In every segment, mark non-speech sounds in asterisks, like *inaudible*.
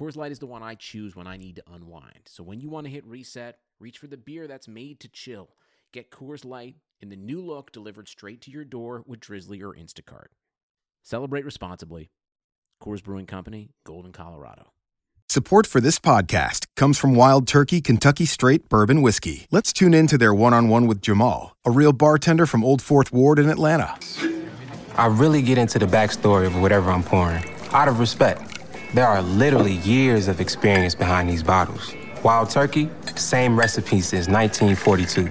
Coors Light is the one I choose when I need to unwind. So when you want to hit reset, Reach for the beer that's made to chill. Get Coors Light in the new look delivered straight to your door with Drizzly or Instacart. Celebrate responsibly. Coors Brewing Company, Golden, Colorado. Support for this podcast comes from Wild Turkey Kentucky Straight Bourbon Whiskey. Let's tune in to their one on one with Jamal, a real bartender from Old Fourth Ward in Atlanta. I really get into the backstory of whatever I'm pouring out of respect. There are literally years of experience behind these bottles. Wild Turkey, same recipe since 1942.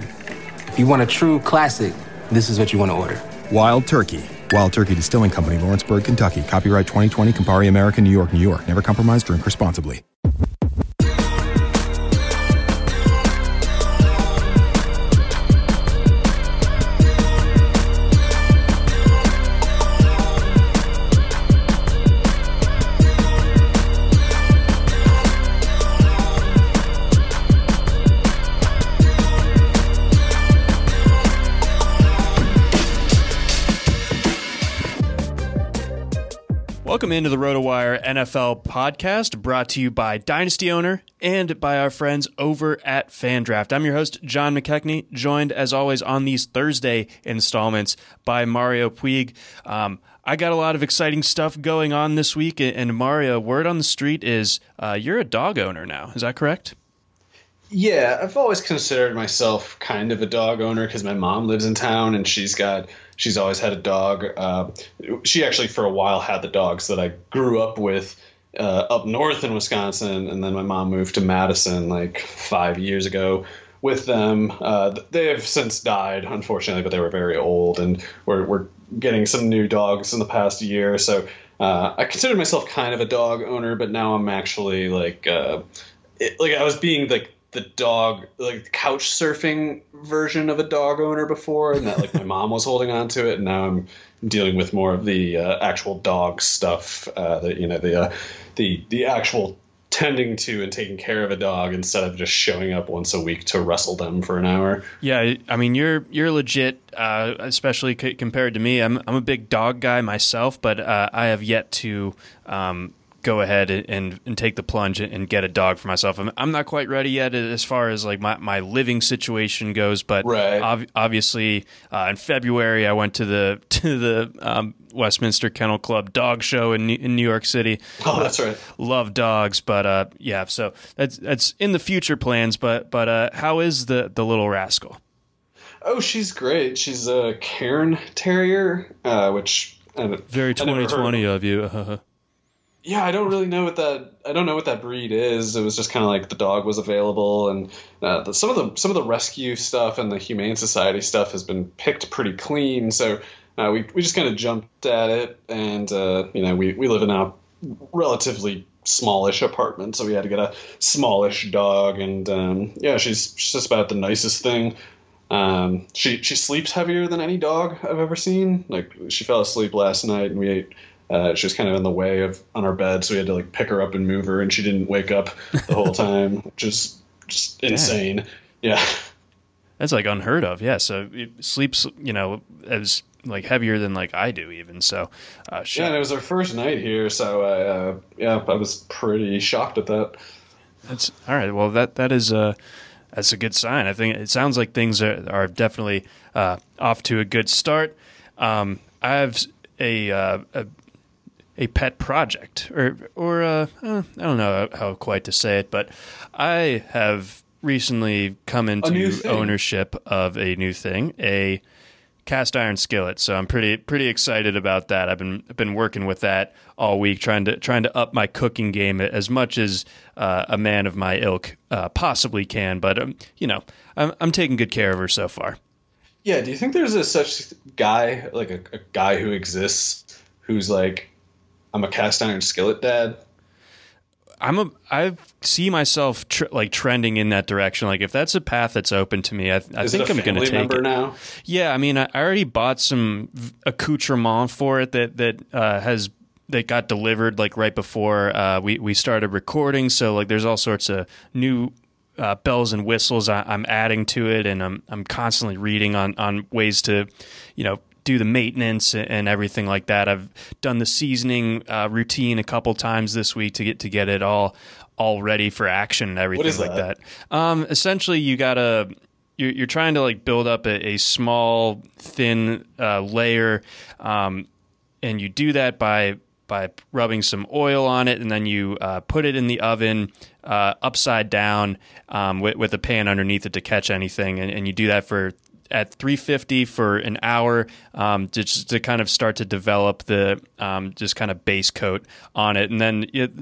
If you want a true classic, this is what you want to order. Wild Turkey. Wild Turkey Distilling Company, Lawrenceburg, Kentucky. Copyright 2020, Campari American, New York, New York. Never compromise, drink responsibly. Welcome into the RotoWire NFL podcast brought to you by Dynasty Owner and by our friends over at FanDraft. I'm your host, John McKechnie, joined as always on these Thursday installments by Mario Puig. Um, I got a lot of exciting stuff going on this week, and Mario, word on the street is uh, you're a dog owner now. Is that correct? Yeah, I've always considered myself kind of a dog owner because my mom lives in town and she's got she's always had a dog. Uh, she actually for a while had the dogs that I grew up with uh, up north in Wisconsin, and then my mom moved to Madison like five years ago with them. Uh, they have since died, unfortunately, but they were very old, and we're, we're getting some new dogs in the past year. So uh, I consider myself kind of a dog owner, but now I'm actually like, uh, it, like I was being like the dog like couch surfing version of a dog owner before and that like my mom was holding on to it and now i'm dealing with more of the uh, actual dog stuff uh, you know the uh, the the actual tending to and taking care of a dog instead of just showing up once a week to wrestle them for an hour. Yeah, I mean you're you're legit, uh, especially c- compared to me. I'm I'm a big dog guy myself, but uh, I have yet to um, go ahead and, and take the plunge and get a dog for myself. I'm, I'm not quite ready yet as far as like my, my living situation goes, but right. ob- obviously uh, in February I went to the *laughs* to the um, Westminster Kennel Club dog show in New, in New York City. Oh, that's right. Uh, love dogs, but uh, yeah, so that's that's in the future plans. But but uh, how is the the little rascal? Oh, she's great. She's a Cairn Terrier, uh, which very 2020 of you. *laughs* yeah, I don't really know what that. I don't know what that breed is. It was just kind of like the dog was available, and uh, the, some of the some of the rescue stuff and the Humane Society stuff has been picked pretty clean. So uh, we we just kind of jumped at it, and uh, you know we we live in a relatively smallish apartment, so we had to get a smallish dog, and um, yeah, she's she's just about the nicest thing. Um, she she sleeps heavier than any dog I've ever seen. Like she fell asleep last night, and we ate uh, she was kind of in the way of on our bed, so we had to like pick her up and move her, and she didn't wake up the whole time, *laughs* just just insane. Yeah. That's like unheard of. Yeah. So it sleeps, you know, as like heavier than like I do even. So, uh, Yeah, and it was our first night here, so I, uh, yeah, I was pretty shocked at that. That's all right. Well, that that is a that's a good sign. I think it sounds like things are are definitely uh, off to a good start. Um, I have a, uh, a a pet project, or or uh, uh, I don't know how quite to say it, but I have recently come into ownership of a new thing, a cast iron skillet. So I'm pretty pretty excited about that. I've been been working with that all week, trying to trying to up my cooking game as much as uh, a man of my ilk uh, possibly can. But um, you know, I'm I'm taking good care of her so far. Yeah, do you think there's a such guy, like a, a guy who exists, who's like, I'm a cast iron skillet dad? I'm a I see myself tr- like trending in that direction. Like if that's a path that's open to me, I, I think I'm going to take it. now? Yeah, I mean, I I already bought some accoutrement for it that that uh, has that got delivered like right before uh, we we started recording. So like, there's all sorts of new. Uh, bells and whistles I, I'm adding to it, and I'm I'm constantly reading on on ways to, you know, do the maintenance and everything like that. I've done the seasoning uh, routine a couple times this week to get to get it all all ready for action and everything like that? that. Um, essentially, you gotta you're, you're trying to like build up a, a small thin uh, layer, um, and you do that by by rubbing some oil on it, and then you uh, put it in the oven uh, upside down um, with, with a pan underneath it to catch anything, and, and you do that for at 350 for an hour um, to, just to kind of start to develop the um, just kind of base coat on it, and then. It,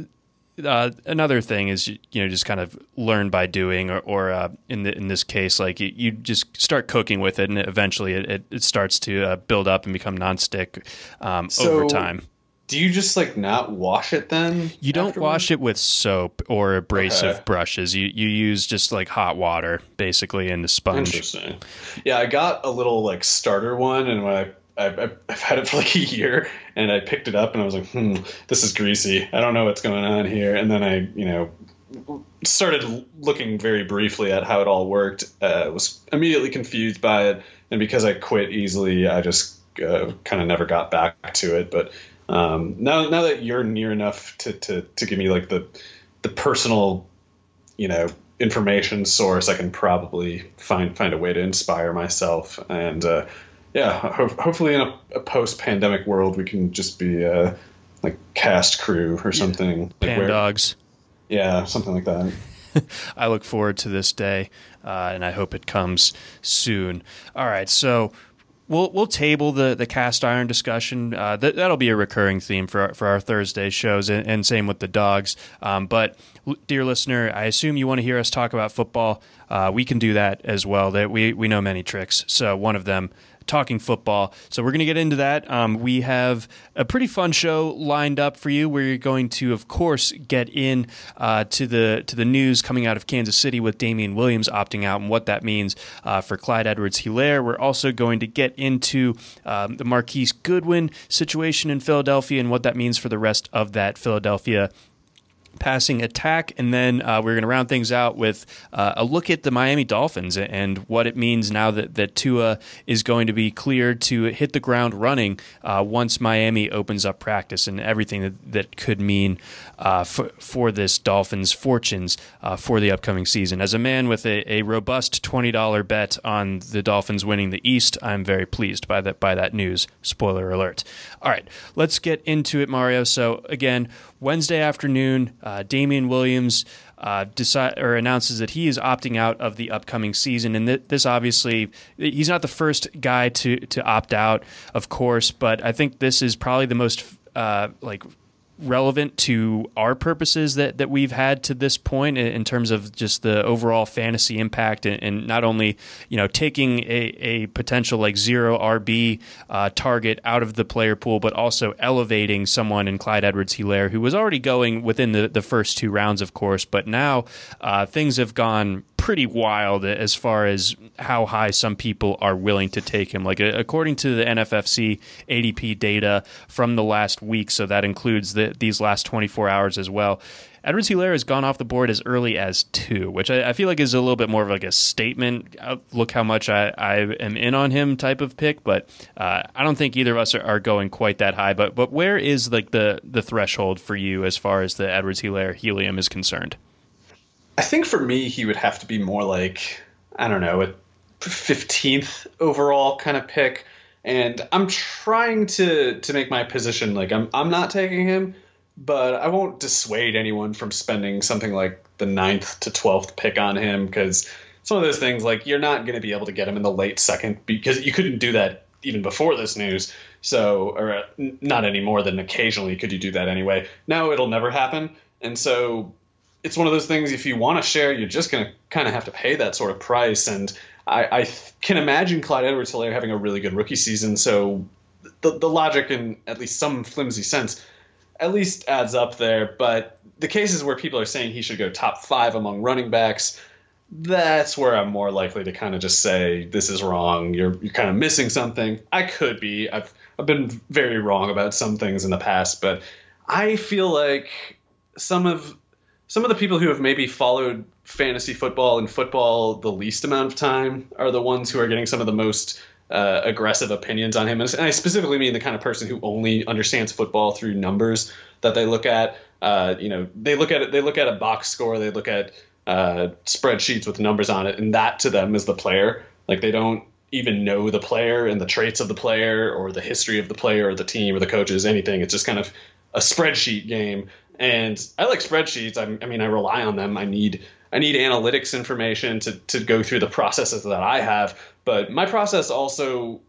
uh, another thing is you know just kind of learn by doing, or, or uh, in the, in this case, like you, you just start cooking with it, and eventually it, it, it starts to uh, build up and become nonstick um, So- over time. Do you just like not wash it then? You don't wash it with soap or abrasive Okay. brushes. You you use just like hot water basically and a sponge. Interesting. Yeah, I got a little like starter one, and when I, I I've had it for like a year, and I picked it up, and I was like, hmm, this is greasy. I don't know what's going on here. And then I, you know, started looking very briefly at how it all worked. Uh, was immediately confused by it, and because I quit easily, I just uh, kind of never got back to it. But um, now, now that you're near enough to, to, to give me like the the personal you know information source, I can probably find find a way to inspire myself. And uh, yeah, ho- hopefully in a, a post pandemic world, we can just be uh, like cast crew or something. Like Pan where- dogs. Yeah, something like that. *laughs* I look forward to this day, uh, and I hope it comes soon. All right, so we'll we'll table the, the cast iron discussion. Uh, that that'll be a recurring theme for our, for our Thursday shows, and, and same with the dogs. Um, but dear listener, I assume you want to hear us talk about football. Uh, we can do that as well. That we we know many tricks. So one of them. Talking football, so we're going to get into that. Um, we have a pretty fun show lined up for you. We're going to, of course, get in uh, to the to the news coming out of Kansas City with Damien Williams opting out and what that means uh, for Clyde Edwards-Hilaire. We're also going to get into um, the Marquise Goodwin situation in Philadelphia and what that means for the rest of that Philadelphia passing attack. And then uh, we're going to round things out with uh, a look at the Miami Dolphins and what it means now that, that Tua is going to be cleared to hit the ground running uh, once Miami opens up practice and everything that, that could mean uh, for, for this Dolphins' fortunes uh, for the upcoming season. As a man with a, a robust $20 bet on the Dolphins winning the East, I'm very pleased by that, by that news. Spoiler alert. All right, let's get into it, Mario. So, again, Wednesday afternoon, uh, Damien Williams uh, decide, or announces that he is opting out of the upcoming season, and th- this obviously he's not the first guy to to opt out, of course, but I think this is probably the most uh, like relevant to our purposes that, that we've had to this point in, in terms of just the overall fantasy impact and, and not only you know taking a, a potential like zero RB uh, target out of the player pool, but also elevating someone in Clyde Edwards-Hilaire who was already going within the, the first two rounds, of course, but now uh, things have gone pretty wild as far as how high some people are willing to take him. Like according to the NFFC ADP data from the last week, so that includes the, these last 24 hours as well. Edwards Hilaire has gone off the board as early as two, which I, I, feel like is a little bit more of like a statement. Uh, look how much I, I am in on him type of pick, but uh, I don't think either of us are, are, going quite that high. But but where is like the the threshold for you as far as the Edwards Hilaire helium is concerned? I think for me, he would have to be more like I don't know a fifteenth overall kind of pick. And I'm trying to to make my position like I'm I'm not taking him but I won't dissuade anyone from spending something like the ninth to twelfth pick on him because it's one of those things like you're not going to be able to get him in the late second because you couldn't do that even before this news. So, or uh, not any more than occasionally could you do that anyway. Now it'll never happen, and so it's one of those things. If you want to share, you're just going to kind of have to pay that sort of price. And I, I can imagine Clyde Edwards-Hilaire having a really good rookie season. So the the logic in at least some flimsy sense at least adds up there. But the cases where people are saying he should go top five among running backs, that's where I'm more likely to kind of just say this is wrong. You're you're kind of missing something. I could be. I've I've been very wrong about some things in the past, but I feel like some of some of the people who have maybe followed fantasy football and football the least amount of time are the ones who are getting some of the most uh, aggressive opinions on him. And I specifically mean the kind of person who only understands football through numbers that they look at. Uh, you know, they look at it. They look at a box score. They look at uh, spreadsheets with numbers on it, and that to them is the player. Like they don't even know the player and the traits of the player or the history of the player or the team or the coaches, anything. It's just kind of a spreadsheet game. And I like spreadsheets. I, I mean, I rely on them. I need I need analytics information to, to go through the processes that I have. But my process also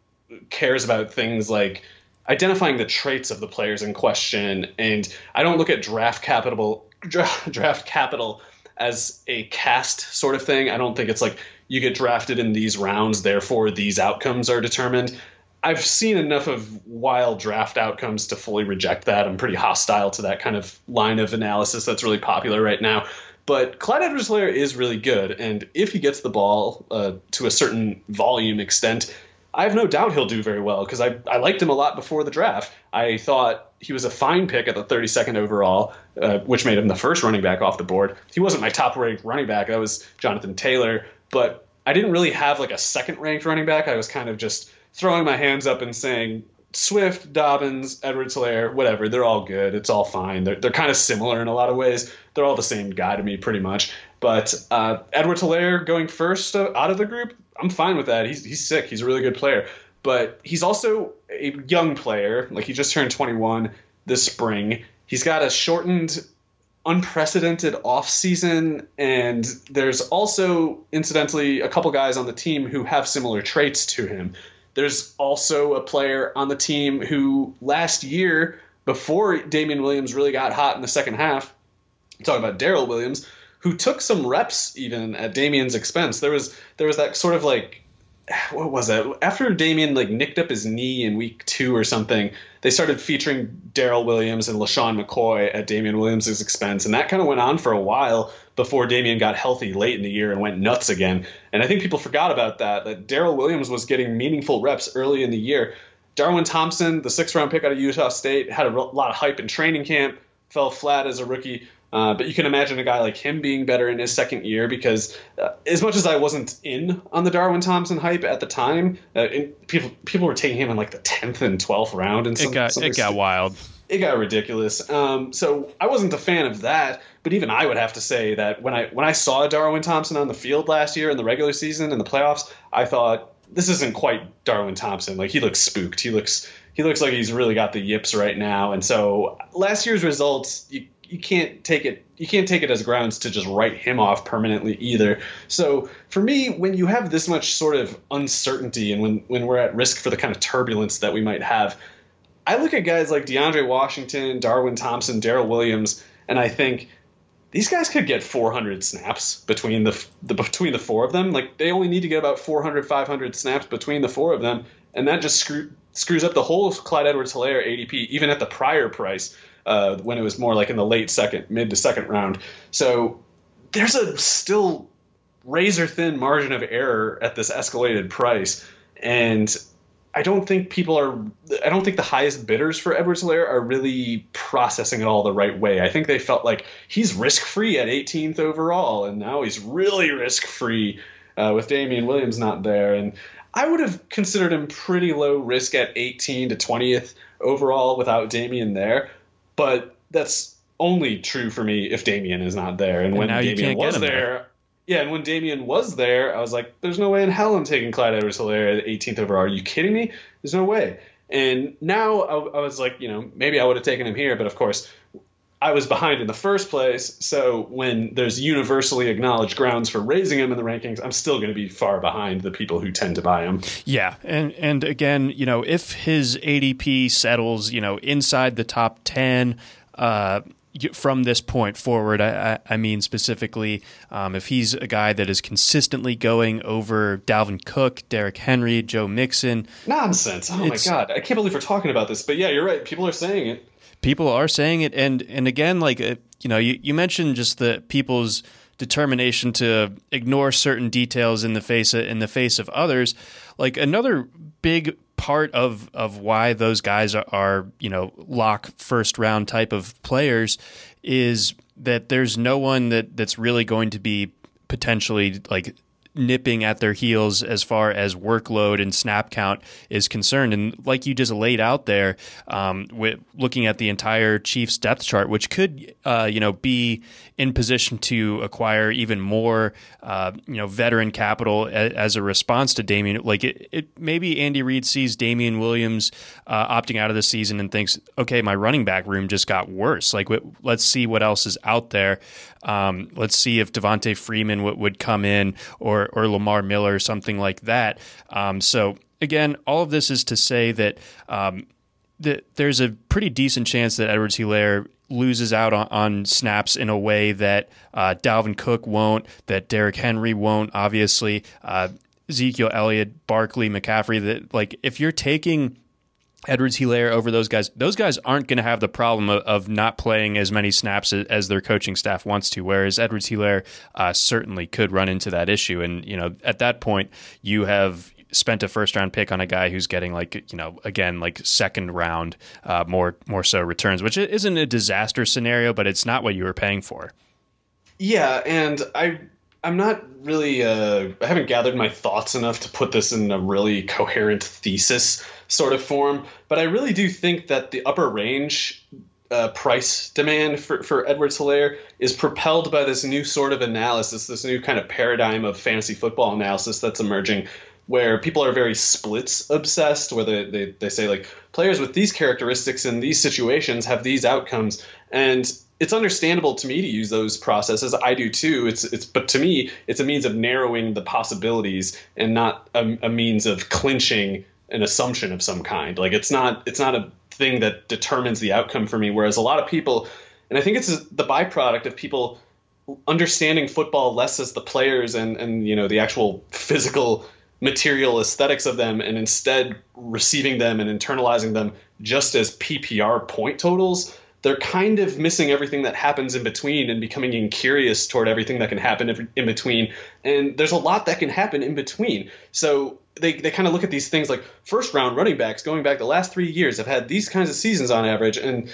cares about things like identifying the traits of the players in question. And I don't look at draft capital *laughs* draft capital as a cast sort of thing. I don't think it's like you get drafted in these rounds, therefore these outcomes are determined. I've seen enough of wild draft outcomes to fully reject that. I'm pretty hostile to that kind of line of analysis that's really popular right now. But Clyde Edwards-Hilaire is really good, and if he gets the ball uh, to a certain volume extent, I have no doubt he'll do very well because I, I liked him a lot before the draft. I thought he was a fine pick at the 32nd overall, uh, which made him the first running back off the board. He wasn't my top ranked running back, that was Jonathan Taylor, but I didn't really have like a second ranked running back. I was kind of just throwing my hands up and saying, Swift, Dobbins, Edwards Hilaire, whatever, they're all good. It's all fine. They're, they're kind of similar in a lot of ways. They're all the same guy to me, pretty much. But uh, Edwards Hilaire going first out of the group, I'm fine with that. He's, he's sick. He's a really good player. But he's also a young player. Like, he just turned 21 this spring. He's got a shortened, unprecedented offseason. And there's also, incidentally, a couple guys on the team who have similar traits to him. There's also a player on the team who last year, before Damien Williams really got hot in the second half, talking about Darrel Williams, who took some reps even at Damien's expense. There was there was that sort of like what was it? After Damien like nicked up his knee in week two or something, they started featuring Darrel Williams and LeSean McCoy at Damien Williams' expense, and that kind of went on for a while before Damien got healthy late in the year and went nuts again. And I think people forgot about that. That Darrel Williams was getting meaningful reps early in the year. Darwin Thompson, the sixth round pick out of Utah State, had a lot of hype in training camp, fell flat as a rookie. Uh, but you can imagine a guy like him being better in his second year because, uh, as much as I wasn't in on the Darwin Thompson hype at the time, uh, people people were taking him in like the tenth and twelfth round, and some, it got it got wild. It got ridiculous. Um, so I wasn't a fan of that. But even I would have to say that when I when I saw Darwin Thompson on the field last year in the regular season in the playoffs, I thought this isn't quite Darwin Thompson. Like he looks spooked. He looks he looks like he's really got the yips right now. And so last year's results, you you can't take it you can't take it as grounds to just write him off permanently either. So for me, when you have this much sort of uncertainty and when when we're at risk for the kind of turbulence that we might have, I look at guys like DeAndre Washington, Darwin Thompson, Darrel Williams, and I think these guys could get 400 snaps between the, the between the four of them. Like they only need to get about 400, 500 snaps between the four of them, and that just screw, screws up the whole Clyde Edwards-Hilaire ADP, even at the prior price uh, when it was more like in the late second, mid to second round. So there's a still razor thin margin of error at this escalated price, and I don't think people are. I don't think the highest bidders for Edwards Hilaire are really processing it all the right way. I think they felt like he's risk free at 18th overall, and now he's really risk free uh, with Damien Williams not there. And I would have considered him pretty low risk at 18 to 20th overall without Damien there, but that's only true for me if Damien is not there. And, And when now you Damien can't get was there, there. Yeah, and when Damien was there, I was like, "There's no way in hell I'm taking Clyde Edwards-Hilaire at 18th overall. Are you kidding me? There's no way." And now I, I was like, you know, maybe I would have taken him here, but of course, I was behind in the first place. So when there's universally acknowledged grounds for raising him in the rankings, I'm still going to be far behind the people who tend to buy him. Yeah, and and again, you know, if his ADP settles, you know, inside the top ten. Uh, from this point forward, I, I, mean specifically, um, if he's a guy that is consistently going over Dalvin Cook, Derrick Henry, Joe Mixon, Nonsense! Oh my god, I can't believe we're talking about this. But yeah, you're right. People are saying it. people are saying it and and again like uh, you know you, you mentioned just the people's determination to ignore certain details in the face of, in the face of others like another big part of of why those guys are, are you know lock first round type of players is that there's no one that that's really going to be potentially like nipping at their heels as far as workload and snap count is concerned. And like you just laid out there, um, with looking at the entire Chiefs depth chart, which could, uh, you know, be in position to acquire even more, uh, you know, veteran capital a, as a response to Damien. Like it, it maybe Andy Reid sees Damien Williams uh, opting out of the season and thinks, okay, my running back room just got worse. Like w- let's see what else is out there. Um, let's see if Devonta Freeman w- would come in or or Lamar Miller or something like that. Um, so again, all of this is to say that. Um, that there's a pretty decent chance that Edwards Hilaire loses out on, on snaps in a way that uh, Dalvin Cook won't, that Derrick Henry won't, obviously. Uh, Ezekiel Elliott, Barkley, McCaffrey, that like if you're taking Edwards Hilaire over those guys, those guys aren't going to have the problem of, of not playing as many snaps as, their coaching staff wants to. Whereas Edwards Hilaire uh, certainly could run into that issue. And, you know, at that point, you have spent a first round pick on a guy who's getting like you know again like second round uh, more more so returns which isn't a disaster scenario but it's not what you were paying for. Yeah, and I I'm not really uh, I haven't gathered my thoughts enough to put this in a really coherent thesis sort of form, but I really do think that the upper range uh, price demand for, for Edwards Hilaire is propelled by this new sort of analysis, this new kind of paradigm of fantasy football analysis that's emerging, where people are very splits obsessed, where they, they, they say, like, players with these characteristics in these situations have these outcomes. And it's understandable to me to use those processes. I do too. It's it's but to me, it's a means of narrowing the possibilities and not a, a means of clinching an assumption of some kind. Like it's not it's not a thing that determines the outcome for me. Whereas a lot of people, and I think it's the byproduct of people understanding football less as the players and and you know the actual physical material aesthetics of them and instead receiving them and internalizing them just as PPR point totals they're kind of missing everything that happens in between and becoming incurious toward everything that can happen in between. And there's a lot that can happen in between. So they, they kind of look at these things like first round running backs going back the last three years have had these kinds of seasons on average. And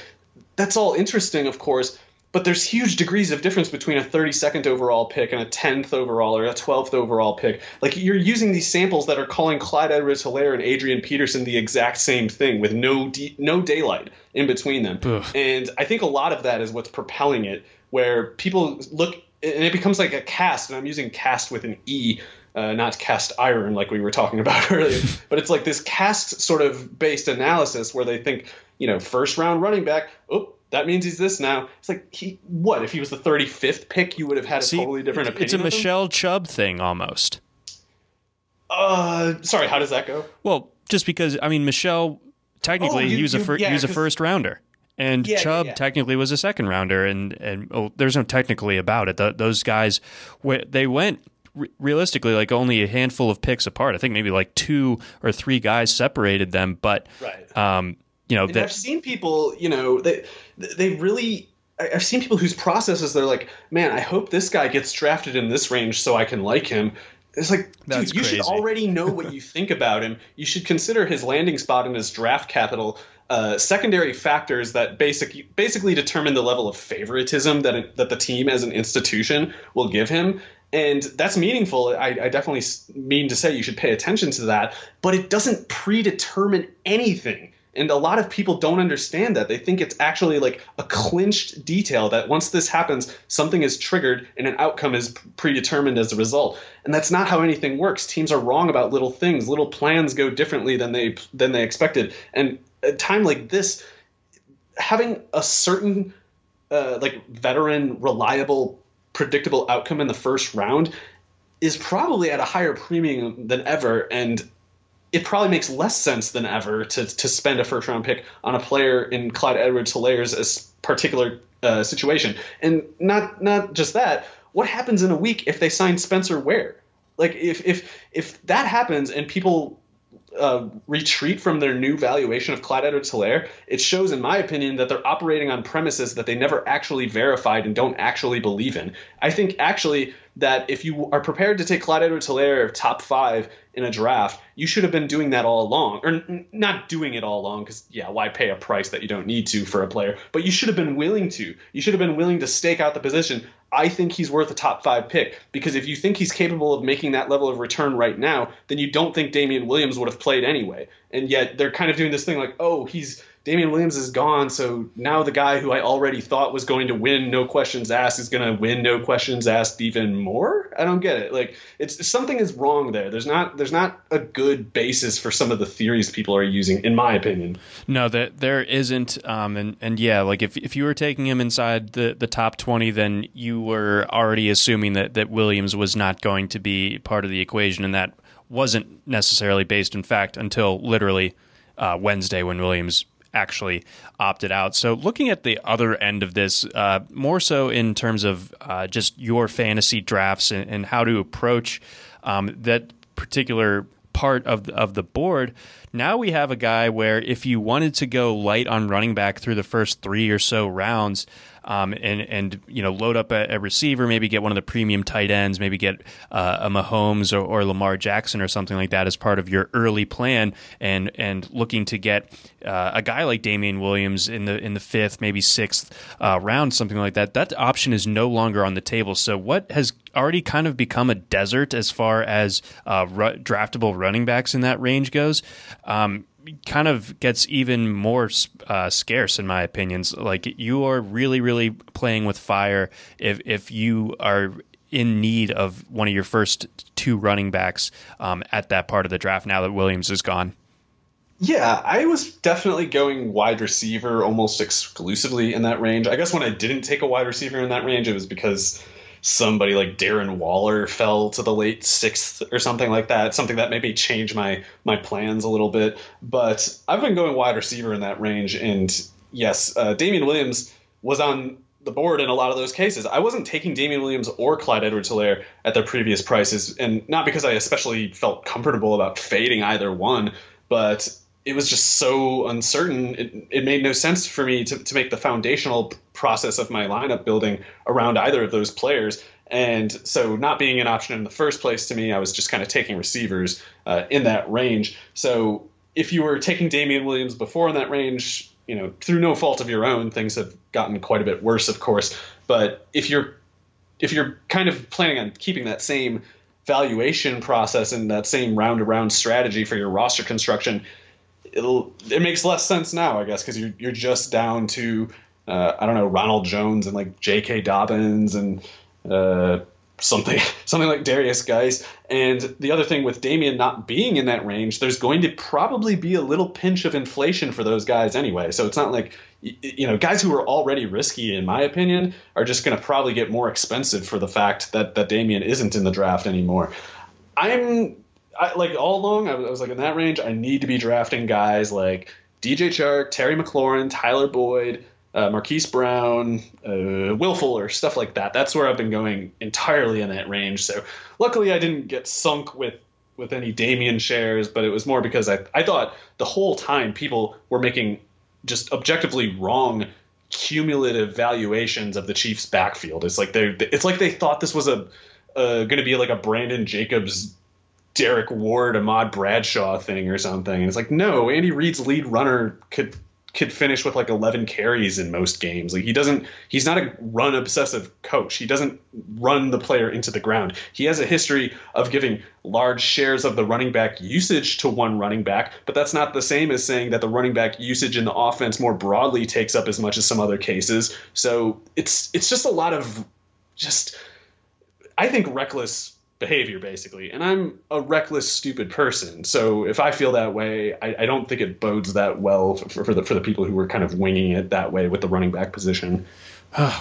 that's all interesting of course but there's huge degrees of difference between a 32nd overall pick and a 10th overall or a 12th overall pick. Like you're using these samples that are calling Clyde Edwards-Hilaire and Adrian Peterson the exact same thing with no de- no daylight in between them. Ugh. And I think a lot of that is what's propelling it, where people look and it becomes like a cast, and I'm using cast with an e. Uh, not cast iron like we were talking about *laughs* earlier, *laughs* but it's like this cast sort of based analysis where they think, you know, first round running back, oh, that means he's this now. It's like he what if he was the 35th pick, you would have had a See, totally different it's, opinion. it's a Michel chubb thing almost Uh, sorry, how does that go? well just because i mean Michel technically Oh, you- he was a fir- yeah, he was a first rounder and Yeah, Chubb yeah. technically was a second rounder, and and oh, there's no technically about it. Th those guys, they went realistically like only a handful of picks apart. I think maybe like two or three guys separated them, but Right. um, you know that I've seen people, you know, they they really I've seen people whose processes they're like, man, I hope this guy gets drafted in this range so I can like him. It's like, That's dude, you crazy. should already know what *laughs* you think about him. You should consider his landing spot and his draft capital uh, secondary factors that basic, basically determine the level of favoritism that it, that the team as an institution will give him. And that's meaningful. I, I definitely mean to say you should pay attention to that, but it doesn't predetermine anything. And a lot of people don't understand that. They think it's actually like a clinched detail that once this happens, something is triggered and an outcome is predetermined as a result. And that's not how anything works. Teams are wrong about little things. Little plans go differently than they than they expected. And a time like this, having a certain uh, like veteran, reliable, predictable outcome in the first round is probably at a higher premium than ever. And it probably makes less sense than ever to, to spend a first round pick on a player in Clyde Edwards Hilaire's particular uh, situation. And not not just that, what happens in a week if they sign Spencer Ware? Like if if if that happens and people uh, retreat from their new valuation of Clyde Edwards Hilaire, it shows, in my opinion, that they're operating on premises that they never actually verified and don't actually believe in. I think actually that if you are prepared to take Clyde Edwards Hilaire top five in a draft, you should have been doing that all along. Or n- not doing it all along, because, yeah, why pay a price that you don't need to for a player? But you should have been willing to. You should have been willing to stake out the position. I think he's worth a top five pick because if you think he's capable of making that level of return right now, then you don't think Damien Williams would have played anyway. And yet they're kind of doing this thing like, oh, he's Damien Williams is gone, so now the guy who I already thought was going to win no questions asked is going to win no questions asked even more. I don't get it. Like it's something is wrong there. There's not there's not a good basis for some of the theories people are using, in my opinion. No, there there isn't. Um, and and yeah, like if if you were taking him inside the the top twenty, then you were already assuming that that Williams was not going to be part of the equation, and that wasn't necessarily based in fact until literally uh, Wednesday when Williams actually opted out. So looking at the other end of this, uh, more so in terms of uh, just your fantasy drafts and, and how to approach um, that particular part of of the board. Now we have a guy where if you wanted to go light on running back through the first three or so rounds, um, and and you know load up a, a, receiver, maybe get one of the premium tight ends, maybe get uh, a Mahomes or, or, Lamar Jackson or something like that as part of your early plan, and and looking to get uh, a guy like Damien Williams in the in the fifth, maybe sixth uh, round, something like that. That option is no longer on the table. So what has already kind of become a desert as far as uh, ru- draftable running backs in that range goes. Um, kind of gets even more uh, scarce in my opinions. Like you are really, really playing with fire if if you are in need of one of your first two running backs um, at that part of the draft. Now that Williams is gone. Yeah, I was definitely going wide receiver almost exclusively in that range. I guess when I didn't take a wide receiver in that range, it was because somebody like Darren Waller fell to the late sixth or something like that. Something that maybe changed my my plans a little bit. But I've been going wide receiver in that range, and yes, uh, Damien Williams was on the board in a lot of those cases. I wasn't taking Damien Williams or Clyde Edwards Hilaire at their previous prices, and not because I especially felt comfortable about fading either one, but it was just so uncertain. It, it made no sense for me to, to make the foundational process of my lineup building around either of those players. And so, not being an option in the first place to me, I was just kind of taking receivers uh, in that range. So, if you were taking Damien Williams before in that range, you know, through no fault of your own, things have gotten quite a bit worse, of course. But if you're if you're kind of planning on keeping that same valuation process and that same round to round strategy for your roster construction, it'll it makes less sense now, I guess, because you're you're just down to uh, I don't know Ronald Jones and like J.K. Dobbins and uh, something *laughs* something like Darius Geis. And the other thing with Damien not being in that range, there's going to probably be a little pinch of inflation for those guys anyway. So it's not like you know guys who are already risky, in my opinion, are just going to probably get more expensive for the fact that that Damien isn't in the draft anymore. I'm I, like all along, I was, I was, like in that range. I need to be drafting guys like DJ Chark, Terry McLaurin, Tyler Boyd, uh, Marquise Brown, uh, Will Fuller, stuff like that. That's where I've been going entirely in that range. So luckily, I didn't get sunk with with any Damien shares, but it was more because I I thought the whole time people were making just objectively wrong cumulative valuations of the Chiefs' backfield. It's like they it's like they thought this was a uh, going to be like a Brandon Jacobs, Derrick Ward, Ahmad Bradshaw thing or something. And it's like no, Andy Reid's lead runner could could finish with like 11 carries in most games. Like he doesn't, he's not a run obsessive coach. He doesn't run the player into the ground. He has a history of giving large shares of the running back usage to one running back, but that's not the same as saying that the running back usage in the offense more broadly takes up as much as some other cases. So it's it's just a lot of just I think reckless behavior basically. And i'm a reckless stupid person. So if i feel that way i, I don't think it bodes that well for, for, the for the people who were kind of winging it that way with the running back position.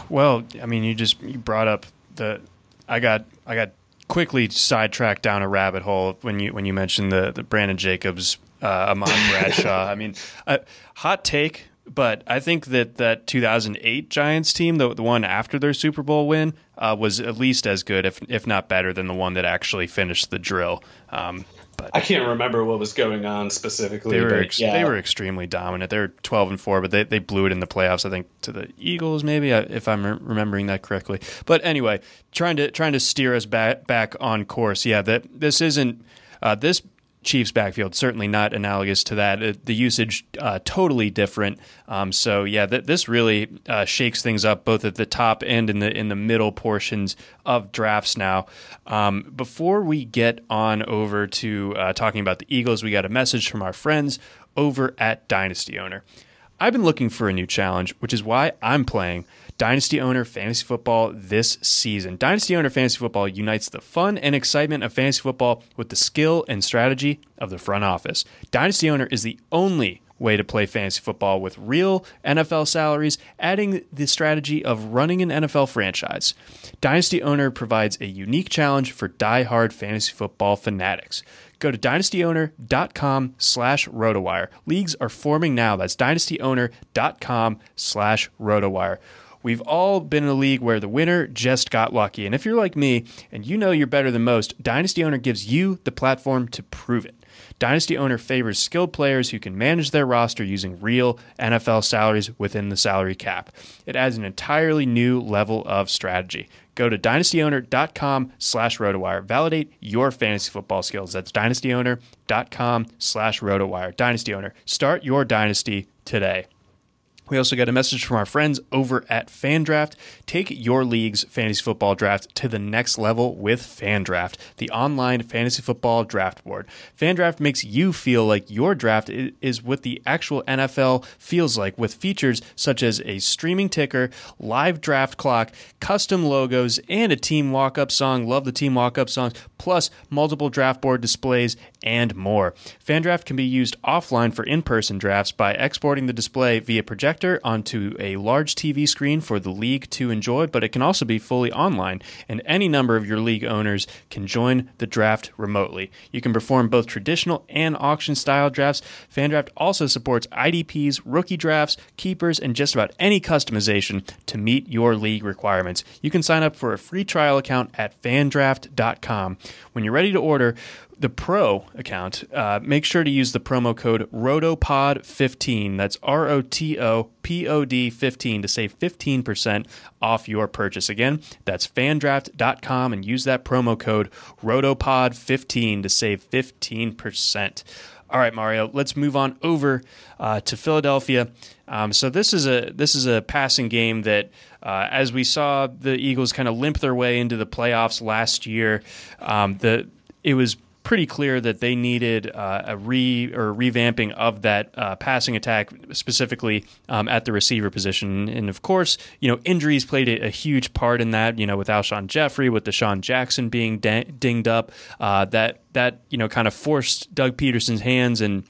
Well i mean you just you brought up the i got i got quickly sidetracked down a rabbit hole when you when you mentioned the the brandon jacobs uh, *laughs* Bradshaw. I mean, uh, hot take, but I think that that 2008 Giants team, the, the one after their Super Bowl win, uh, was at least as good, if if not better, than the one that actually finished the drill. Um, but I can't remember what was going on specifically. They were ex- yeah. they were extremely dominant. They're 12 and four, but they, they blew it in the playoffs. I think to the Eagles, maybe uh, if I'm remembering that correctly. But anyway, trying to trying to steer us back back on course. Yeah, that this isn't. Uh, this Chiefs backfield. Certainly not analogous to that. Uh, the usage uh, totally different. Um, so yeah, th- this really uh, shakes things up both at the top and in the in the middle portions of drafts now. Um, before we get on over to uh, talking about the Eagles, we got a message from our friends over at Dynasty Owner. I've been looking for a new challenge, which is why I'm playing Dynasty Owner Fantasy Football this season. Dynasty Owner Fantasy Football unites the fun and excitement of fantasy football with the skill and strategy of the front office. Dynasty Owner is the only way to play fantasy football with real NFL salaries, adding the strategy of running an NFL franchise. Dynasty Owner provides a unique challenge for die-hard fantasy football fanatics. Go to dynastyowner.com slash rotowire. Leagues are forming now. That's dynastyowner.com slash rotowire. We've all been in a league where the winner just got lucky. And if you're like me and you know you're better than most, Dynasty Owner gives you the platform to prove it. Dynasty Owner favors skilled players who can manage their roster using real NFL salaries within the salary cap. It adds an entirely new level of strategy. Go to dynastyowner.com slash rotowire. Validate your fantasy football skills. That's dynastyowner.com slash rotowire. Dynasty Owner. Start your dynasty today. We also got a message from our friends over at FanDraft. Take your league's fantasy football draft to the next level with FanDraft, the online fantasy football draft board. FanDraft makes you feel like your draft is what the actual NFL feels like with features such as a streaming ticker, live draft clock, custom logos, and a team walk-up song. Love the team walk-up songs, plus multiple draft board displays and more. FanDraft can be used offline for in-person drafts by exporting the display via projector onto a large TV screen for the league to enjoy, but it can also be fully online, and any number of your league owners can join the draft remotely. You can perform both traditional and auction style drafts. FanDraft also supports IDPs, rookie drafts, keepers, and just about any customization to meet your league requirements. You can sign up for a free trial account at fandraft.com. When you're ready to order, the pro account, uh, make sure to use the promo code ROTOPOD15. That's R O T O P O D 15 to save 15% off your purchase. Again, that's fandraft.com and use that promo code ROTOPOD15 to save 15%. All right, Mario. Let's move on over uh, to Philadelphia. Um, so this is a this is a passing game that, uh, as we saw the Eagles kind of limp their way into the playoffs last year, um, the it was pretty clear that they needed uh, a re or revamping of that uh, passing attack, specifically um, at the receiver position. And of course, you know injuries played a, huge part in that. You know, with Alshon Jeffery, with DeSean Jackson being dinged up, uh, that that you know kind of forced Doug Pederson's hands and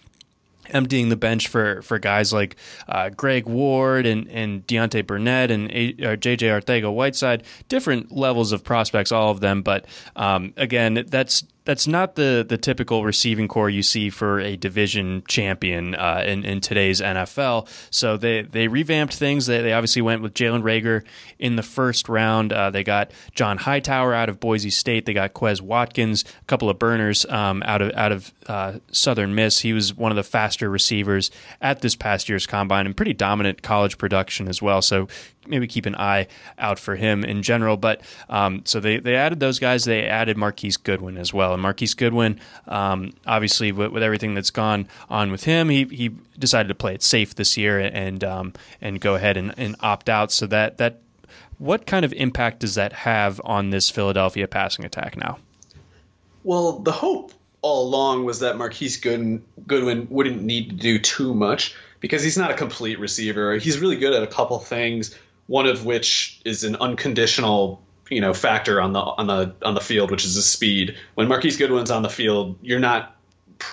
emptying the bench for for guys like uh, Greg Ward and and Deontay Burnett and uh, JJ Arcega Whiteside, different levels of prospects, all of them. But um, again, that's that's not the the typical receiving corps you see for a division champion uh, in in today's NFL. So they they revamped things. They, they obviously went with Jalen Reagor in the first round. Uh, they got John Hightower out of Boise State. They got Quez Watkins, a couple of burners um, out of out of uh, Southern Miss. He was one of the faster receivers at this past year's combine and pretty dominant college production as well. So maybe keep an eye out for him in general. But um, so they, they added those guys. They added Marquise Goodwin as well. And Marquise Goodwin, um, obviously, with, with, everything that's gone on with him, he, he decided to play it safe this year and um, and go ahead and, and opt out. So that that what kind of impact does that have on this Philadelphia passing attack now? Well, the hope all along was that Marquise Goodwin, Goodwin wouldn't need to do too much because he's not a complete receiver. He's really good at a couple things one of which is an unconditional you know factor on the on the on the field, which is his speed. When Marquise Goodwin's on the field, you're not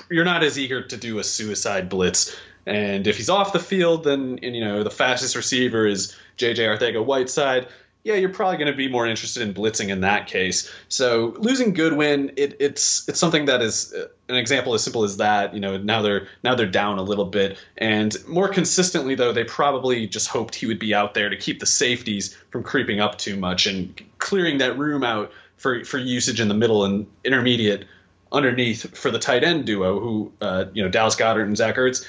you're not as eager to do a suicide blitz. And if he's off the field, then and, you know the fastest receiver is J.J. Arcega-Whiteside yeah, you're probably going to be more interested in blitzing in that case. So losing Goodwin, it, it's it's something that is uh, an example as simple as that. You know, now they're now they're down a little bit, and more consistently though, they probably just hoped he would be out there to keep the safeties from creeping up too much and clearing that room out for for usage in the middle and intermediate underneath for the tight end duo, who uh, you know Dallas Goedert and Zach Ertz.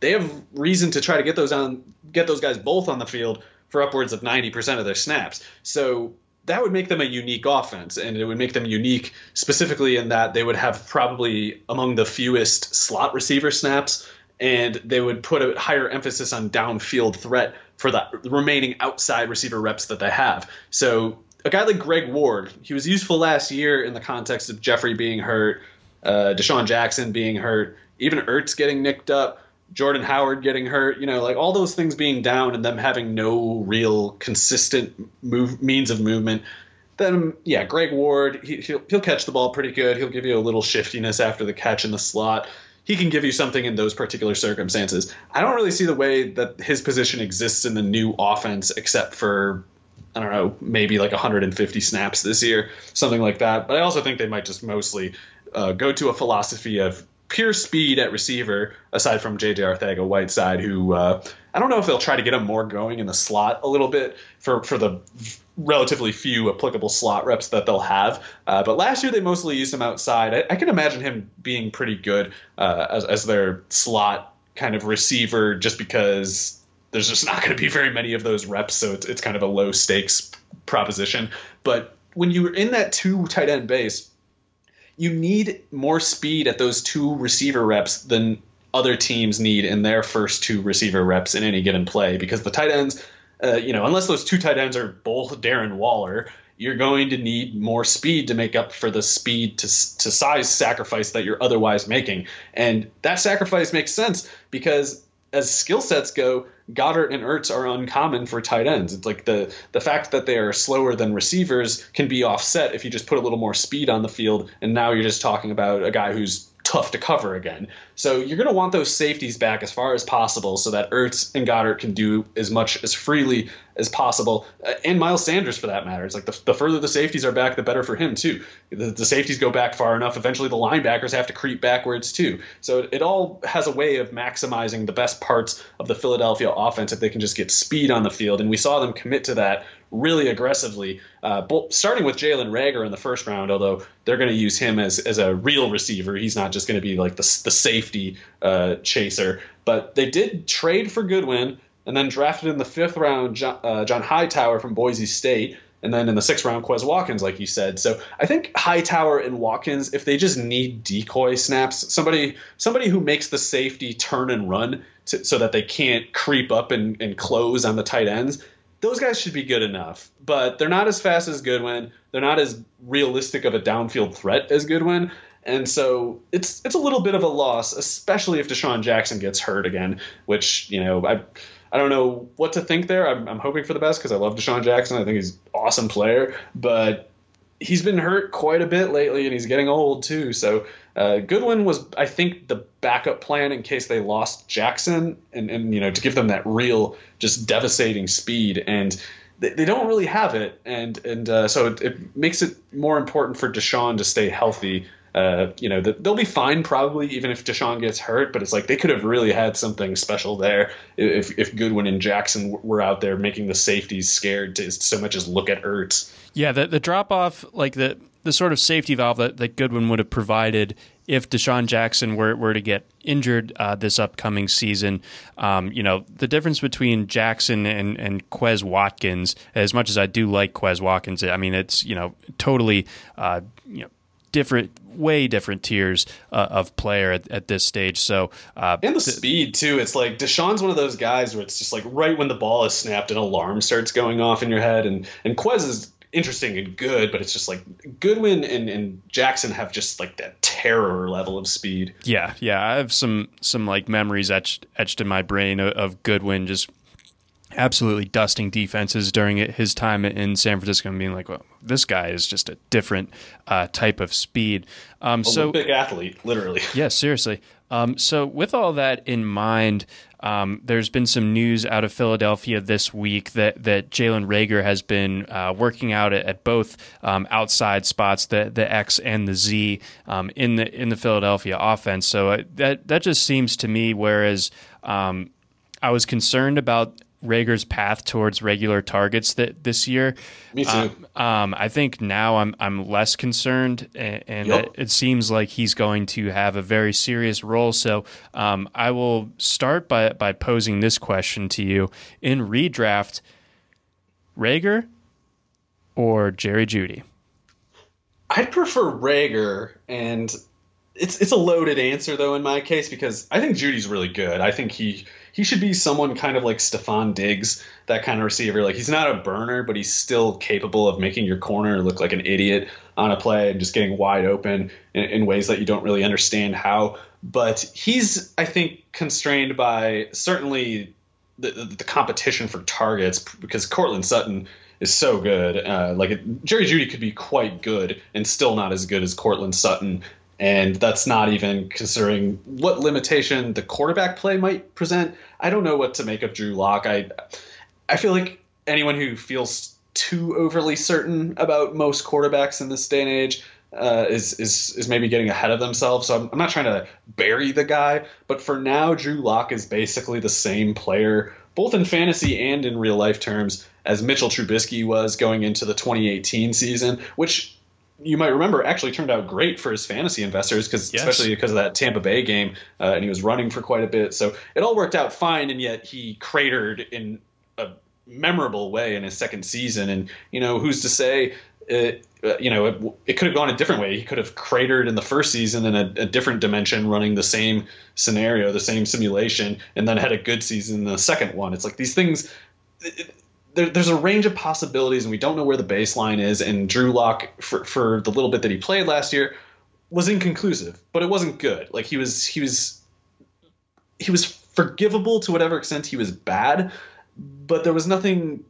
They have reason to try to get those on get those guys both on the field for upwards of 90% of their snaps. So that would make them a unique offense, and it would make them unique specifically in that they would have probably among the fewest slot receiver snaps, and they would put a higher emphasis on downfield threat for the remaining outside receiver reps that they have. So a guy like Greg Ward, he was useful last year in the context of Jeffery being hurt, uh, DeSean Jackson being hurt, even Ertz getting nicked up. Jordan Howard getting hurt, you know, like all those things being down and them having no real consistent move means of movement. Then yeah, Greg Ward, he, he'll he'll catch the ball pretty good. He'll give you a little shiftiness after the catch in the slot. He can give you something in those particular circumstances. I don't really see the way that his position exists in the new offense, except for I don't know, maybe like 150 snaps this year, something like that. But I also think they might just mostly uh, go to a philosophy of pure speed at receiver, aside from J.J. Arcega-Whiteside, who uh, I don't know if they'll try to get him more going in the slot a little bit for for the relatively few applicable slot reps that they'll have. Uh, but last year they mostly used him outside. I, I can imagine him being pretty good uh, as, as their slot kind of receiver, just because there's just not going to be very many of those reps, so it's, it's kind of a low stakes proposition. But when you're in that two tight end base you need more speed at those two receiver reps than other teams need in their first two receiver reps in any given play because the tight ends, uh, you know, unless those two tight ends are both Darren Waller, you're going to need more speed to make up for the speed to, to size sacrifice that you're otherwise making. And that sacrifice makes sense because as skill sets go, Goedert and Ertz are uncommon for tight ends. It's like the the fact that they are slower than receivers can be offset if you just put a little more speed on the field, and now you're just talking about a guy who's tough to cover again. So you're going to want those safeties back as far as possible so that Ertz and Goedert can do as much as freely as possible, uh, and Miles Sanders for that matter. It's like the, the further the safeties are back, the better for him too. The, the, safeties go back far enough, eventually the linebackers have to creep backwards too. So it, it all has a way of maximizing the best parts of the Philadelphia offense if they can just get speed on the field, and we saw them commit to that really aggressively, uh, starting with Jalen Reagor in the first round. Although they're going to use him as as a real receiver, he's not just going to be like the the safety uh, chaser. But they did trade for Goodwin and then drafted in the fifth round John, uh, John Hightower from Boise State, and then in the sixth round Quez Watkins, like you said. So I think Hightower and Watkins, if they just need decoy snaps, somebody somebody who makes the safety turn and run to, so that they can't creep up and, and close on the tight ends. Those guys should be good enough, but they're not as fast as Goodwin. They're not as realistic of a downfield threat as Goodwin. And so it's it's a little bit of a loss, especially if DeSean Jackson gets hurt again, which you know I I don't know what to think there. I'm, I'm hoping for the best because I love DeSean Jackson. I think he's an awesome player, but he's been hurt quite a bit lately, and he's getting old too. So uh, Goodwin was, I think, the backup plan in case they lost Jackson, and, and you know to give them that real, just devastating speed. And they, they don't really have it, and and uh, so it, it, makes it more important for DeSean to stay healthy Uh, you know, they'll be fine probably even if DeSean gets hurt, but it's like they could have really had something special there if, if Goodwin and Jackson were out there making the safeties scared to so much as look at Ertz. Yeah, the, the drop off, like the, the sort of safety valve that, that Goodwin would have provided if DeSean Jackson were, were to get injured uh, this upcoming season. Um, you know, the difference between Jackson and, and Quez Watkins, as much as I do like Quez Watkins, I mean, it's, you know, totally, uh, you know, different, way different tiers uh, of player at, at, this stage. So uh, and the th- speed too. It's like DeSean's one of those guys where it's just like right when the ball is snapped, an alarm starts going off in your head, and and Quez is interesting and good, but it's just like Goodwin and, and Jackson have just like that terror level of speed. Yeah, yeah. I have some some like memories etched etched in my brain of, of Goodwin just absolutely dusting defenses during his time in San Francisco and being like, well, this guy is just a different uh, type of speed. Um, so big athlete, literally. *laughs* Yeah, seriously. Um, so with all that in mind, um, there's been some news out of Philadelphia this week that that Jalen Reagor has been uh, working out at, at both um, outside spots, the the X and the Z, um, in the in the Philadelphia offense. So uh, that that just seems to me, whereas um, I was concerned about Reagor's path towards regular targets that this year. Me too. Uh, um, I think now I'm I'm less concerned, and, and yep. it, it, seems like he's going to have a very serious role. So um, I will start by by posing this question to you in redraft: Reagor or Jerry Jeudy? I'd prefer Reagor, and it's it's a loaded answer though in my case because I think Jeudy's really good. I think he he should be someone kind of like Stefon Diggs, that kind of receiver. Like he's not a burner, but he's still capable of making your corner look like an idiot on a play and just getting wide open in, in ways that you don't really understand how. But he's I think constrained by certainly the, the, competition for targets because Courtland Sutton is so good. Uh, like Jerry Jeudy could be quite good and still not as good as Courtland Sutton and that's not even considering what limitation the quarterback play might present. I don't know what to make of Drew Lock. I I feel like anyone who feels too overly certain about most quarterbacks in this day and age uh, is is is maybe getting ahead of themselves. So I'm, I'm not trying to bury the guy, but for now, Drew Lock is basically the same player, both in fantasy and in real life terms, as Mitchell Trubisky was going into the 2018 season, which you might remember actually turned out great for his fantasy investors because yes. especially because of that Tampa Bay game uh, and he was running for quite a bit. So it all worked out fine and yet he cratered in a memorable way in his second season. And you know who's to say it, uh, you know it, it, could have gone a different way. He could have cratered in the first season in a, a different dimension running the same scenario the same simulation and then had a good season in the second one. It's like these things it, there, there's a range of possibilities, and we don't know where the baseline is. And Drew Lock, for, for the little bit that he played last year, was inconclusive, but it wasn't good. Like he was, he was, he was forgivable to whatever extent he was bad, but there was nothing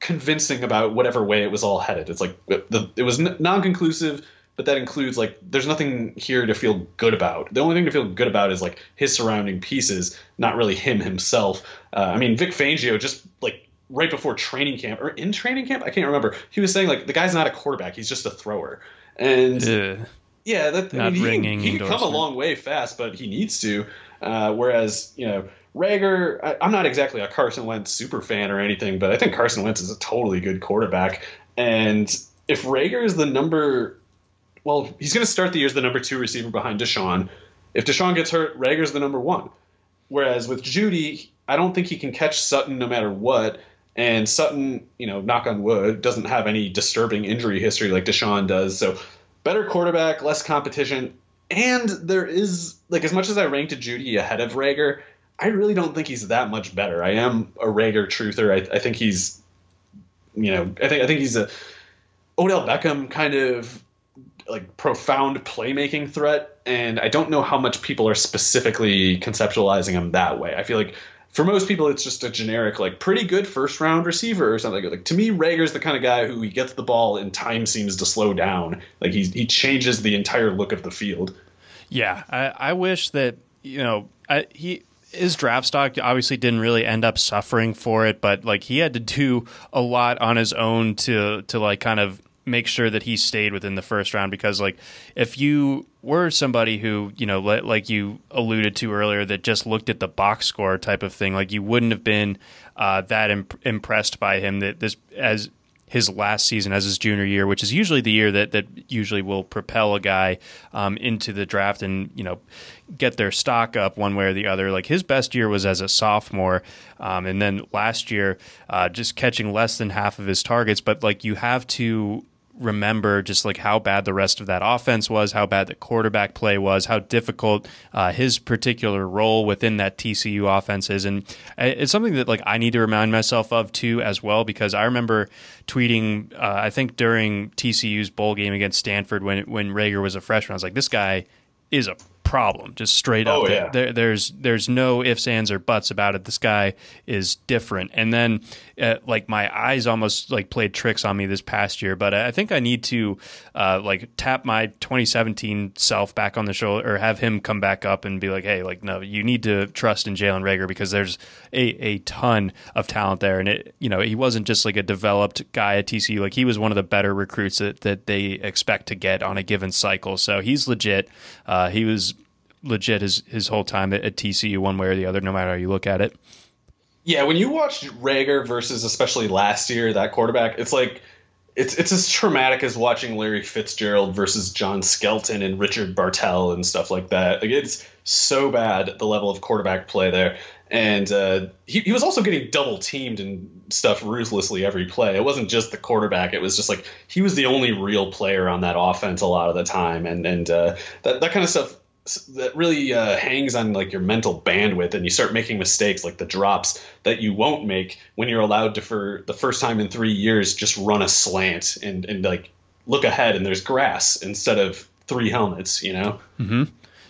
convincing about whatever way it was all headed. It's like the, it was non-conclusive, but that includes like there's nothing here to feel good about. The only thing to feel good about is like his surrounding pieces, not really him himself. Uh, I mean, Vic Fangio just like right before training camp or in training camp, I can't remember. He was saying like the guy's not a quarterback; he's just a thrower. And yeah, that not I mean, ringing. He, he can come a long way fast, but he needs to. Uh, whereas you know. Reagor, I, I'm not exactly a Carson Wentz super fan or anything, but I think Carson Wentz is a totally good quarterback. And if Reagor is the number, well, he's going to start the year as the number two receiver behind DeSean. If DeSean gets hurt, Reagor's the number one. Whereas with Jeudy, I don't think he can catch Sutton no matter what. And Sutton, you know, knock on wood, doesn't have any disturbing injury history like DeSean does. So better quarterback, less competition. And there is like as much as I ranked Jeudy ahead of Reagor, I really don't think he's that much better. I am a Reagor truther. I, I think he's you know, I think I think he's a Odell Beckham kind of like profound playmaking threat, and I don't know how much people are specifically conceptualizing him that way. I feel like for most people, it's just a generic, like pretty good first round receiver or something. Like to me, Reagor's the kind of guy who he gets the ball and time seems to slow down. Like he he changes the entire look of the field. Yeah, I, I wish that you know I, he his draft stock obviously didn't really end up suffering for it, but like he had to do a lot on his own to to like kind of make sure that he stayed within the first round because like if you were somebody who you know like you alluded to earlier that just looked at the box score type of thing like you wouldn't have been uh, that imp- impressed by him that this as his last season as his junior year, which is usually the year that that usually will propel a guy um, into the draft and you know get their stock up one way or the other. Like his best year was as a sophomore, um, and then last year uh, just catching less than half of his targets. But like you have to remember just like how bad the rest of that offense was, how bad the quarterback play was, how difficult uh, his particular role within that TCU offense is, and it's something that like I need to remind myself of too as well because I remember tweeting uh, I think during TCU's bowl game against Stanford when when Reagor was a freshman, I was like, this guy is a problem, just straight up. Oh, yeah. there, there's there's no ifs, ands, or buts about it. This guy is different. And then, uh, like my eyes almost like played tricks on me this past year. But I think I need to uh, like tap my 2017 self back on the shoulder, or have him come back up and be like, hey, like no, you need to trust in Jalen Reagor because there's a a ton of talent there. And it, you know, he wasn't just like a developed guy at TCU. Like he was one of the better recruits that that they expect to get on a given cycle. So he's legit. Uh, he was legit his his whole time at, at, TCU, one way or the other, no matter how you look at it. Yeah, when you watch Reagor versus especially last year that quarterback, it's like it's it's as traumatic as watching Larry Fitzgerald versus John Skelton and Richard Bartel and stuff like that. Like it's so bad the level of quarterback play there. And uh, he, he was also getting double teamed and stuff ruthlessly every play. It wasn't just the quarterback. It was just like he was the only real player on that offense a lot of the time. And and uh, that that kind of stuff that really uh, hangs on like your mental bandwidth and you start making mistakes like the drops that you won't make when you're allowed to for the first time in three years just run a slant and, and like look ahead and there's grass instead of three helmets you know? Mm-hmm.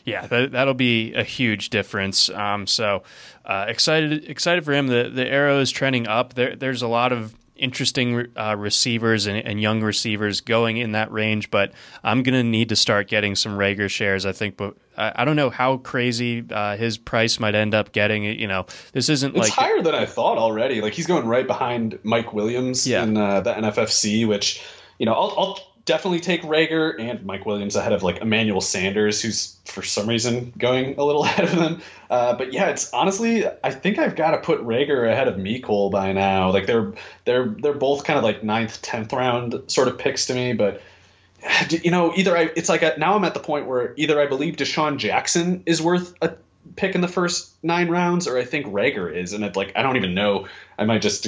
yeah that, that'll be a huge difference. Um, so uh, excited excited for him. The, the arrow is trending up. There, there's a lot of interesting uh, receivers and, and, young receivers going in that range, but I'm going to need to start getting some Reagor shares, I think. But I, I don't know how crazy uh, his price might end up getting. You know, this isn't it's like higher than I thought already. Like he's going right behind Mike Williams yeah. in uh, the NFFC, which you know I'll, I'll definitely take Reagor and Mike Williams ahead of like Emmanuel Sanders, who's for some reason going a little *laughs* ahead of them. Uh, but yeah, it's honestly, I think I've got to put Reagor ahead of Mecole by now. Like they're they're they're both kind of like ninth, tenth round sort of picks to me. But you know, either I, it's like a, now I'm at the point where either I believe DeSean Jackson is worth a pick in the first nine rounds, or I think Reagor is, and it like I don't even know. I might just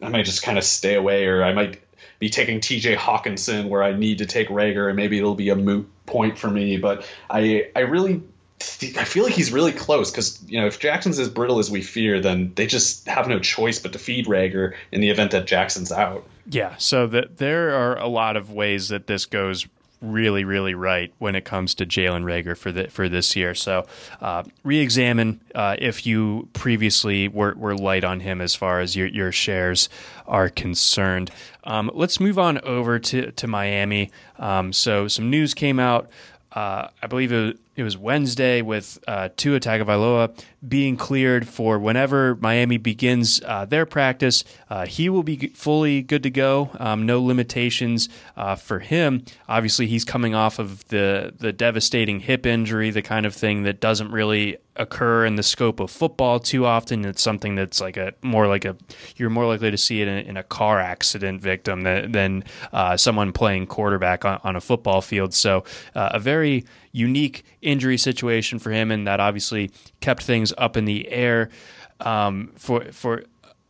I might just kind of stay away, or I might be taking TJ Hockenson where I need to take Reagor, and maybe it'll be a moot point for me. But I I really I feel like he's really close because you know if Jackson's as brittle as we fear, then they just have no choice but to feed Reagor in the event that Jackson's out. Yeah, so that there are a lot of ways that this goes really, really right when it comes to Jalen Reagor for the, for this year. So uh, re-examine uh, if you previously were, were light on him as far as your, your shares are concerned. Um, let's move on over to, to Miami. Um, so some news came out. Uh, I believe it, it was Wednesday with uh, Tua Tagovailoa being cleared for whenever Miami begins uh, their practice. Uh, he will be fully good to go. Um, no limitations uh, for him. Obviously, he's coming off of the the devastating hip injury, the kind of thing that doesn't really occur in the scope of football too often. It's something that's like a more like a you're more likely to see it in, in a car accident victim than, than uh, someone playing quarterback on, on, a football field. So uh, a very unique injury situation for him, and that obviously kept things up in the air um, for for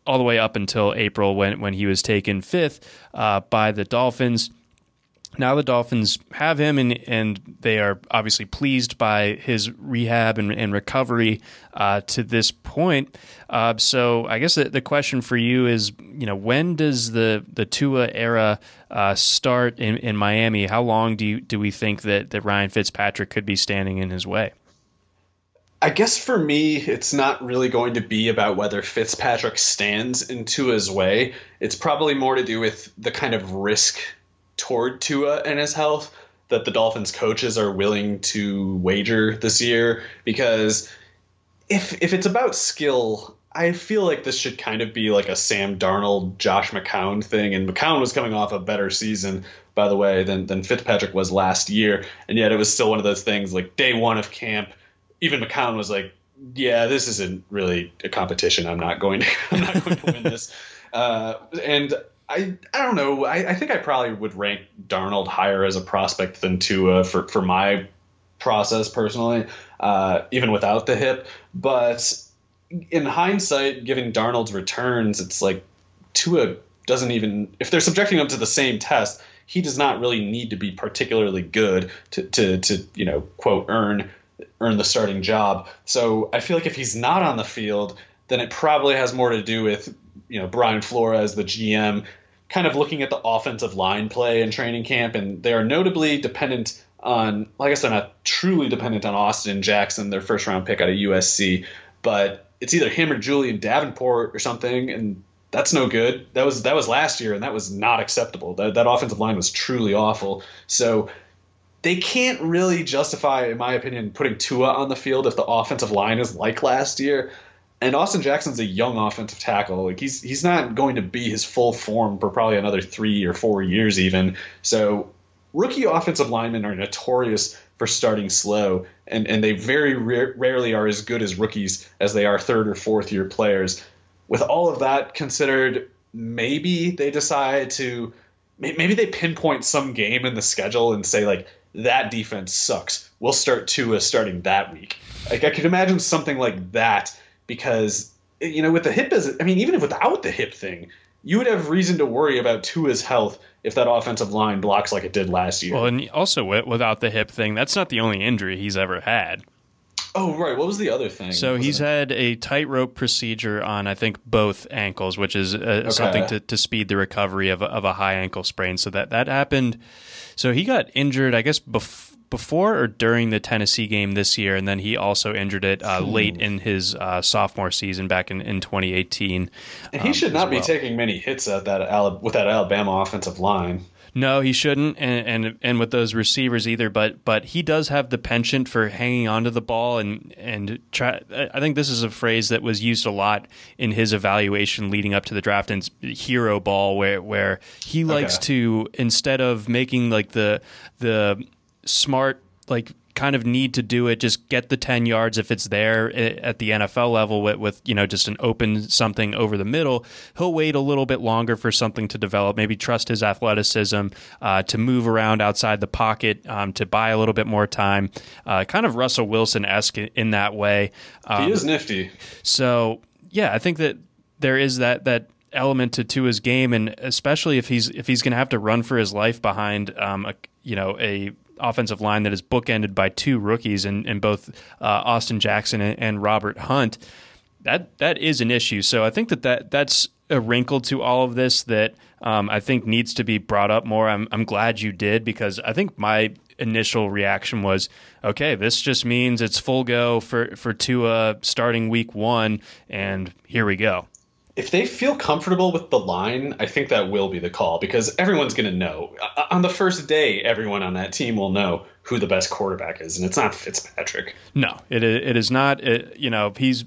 all the way up until April when when he was taken fifth uh, by the Dolphins now the Dolphins have him, and, and they are obviously pleased by his rehab and, and recovery uh, to this point. Uh, so I guess the, the, question for you is, you know, when does the the Tua era uh, start in, in Miami? How long do you, do we think that, that Ryan Fitzpatrick could be standing in his way? I guess for me, it's not really going to be about whether Fitzpatrick stands in Tua's way. It's probably more to do with the kind of risk toward Tua and his health that the Dolphins coaches are willing to wager this year because if if it's about skill, I feel like this should kind of be like a Sam Darnold, Josh McCown thing, and McCown was coming off a better season by the way, than than Fitzpatrick was last year, and yet it was still one of those things like day one of camp. Even McCown was like, "Yeah, this isn't really a competition. I'm not going to. *laughs* I'm not going to win this." *laughs* Uh, and I I don't know. I, I think I probably would rank Darnold higher as a prospect than Tua for for my process personally, uh, even without the hip. But in hindsight, given Darnold's returns, it's like Tua doesn't even if they're subjecting him to the same test, he does not really need to be particularly good to to, to you know quote earn earn the starting job. So I feel like if he's not on the field, then it probably has more to do with you know Brian Flores, the GM, kind of looking at the offensive line play in training camp, and they are notably dependent on. Well, I guess they're not truly dependent on Austin Jackson, their first round pick out of USC, but it's either him or Julian Davenport or something, and that's no good. That was that was last year, and that was not acceptable. That that offensive line was truly awful. So they can't really justify, in my opinion, putting Tua on the field if the offensive line is like last year. And Austin Jackson's a young offensive tackle. Like he's he's not going to be his full form for probably another three or four years even. So rookie offensive linemen are notorious for starting slow, and, and they very rarely are as good as rookies as they are third or fourth year players with all of that considered, maybe they decide to maybe they pinpoint some game in the schedule and say like that defense sucks. We'll start Tua starting that week. Like I could imagine something like that because you know with the hip is I mean even if without the hip thing, you would have reason to worry about Tua's health if that offensive line blocks like it did last year. Well, and also without the hip thing, that's not the only injury he's ever had. Oh right, what was the other thing? So he's it? had a tightrope procedure on I think both ankles, which is uh, okay. something to, to speed the recovery of a, of a high ankle sprain. So that that happened. So he got injured, I guess, bef- before or during the Tennessee game this year, and then he also injured it uh, late in his uh, sophomore season back in, in 2018. And he um, should not well. be taking many hits at that with that Alabama offensive line. No, he shouldn't, and, and and with those receivers either. But but he does have the penchant for hanging onto the ball and and try. I think this is a phrase that was used a lot in his evaluation leading up to the draft and hero ball, where where he likes okay. to instead of making like the the smart like kind of need to do it. Just get the 10 yards if it's there at the NFL level with, with, you know, just an open something over the middle. He'll wait a little bit longer for something to develop, maybe trust his athleticism uh, to move around outside the pocket, um, to buy a little bit more time. Uh, kind of Russell Wilson esque in that way. Um, he is nifty. So, yeah, I think that there is that, that, element to, to his game and especially if he's if he's going to have to run for his life behind um, a you know a offensive line that is bookended by two rookies in both uh, Austin Jackson and, and, Robert Hunt, that that is an issue. So I think that, that that's a wrinkle to all of this that um, I think needs to be brought up more. I'm, I'm glad you did because I think my initial reaction was, okay, this just means it's full go for for Tua starting week one, and here we go if they feel comfortable with the line, I think that will be the call because everyone's going to know. Uh, uh, on the first day, everyone on that team will know who the best quarterback is, and it's not Fitzpatrick. No, it it is not. It, you know, he's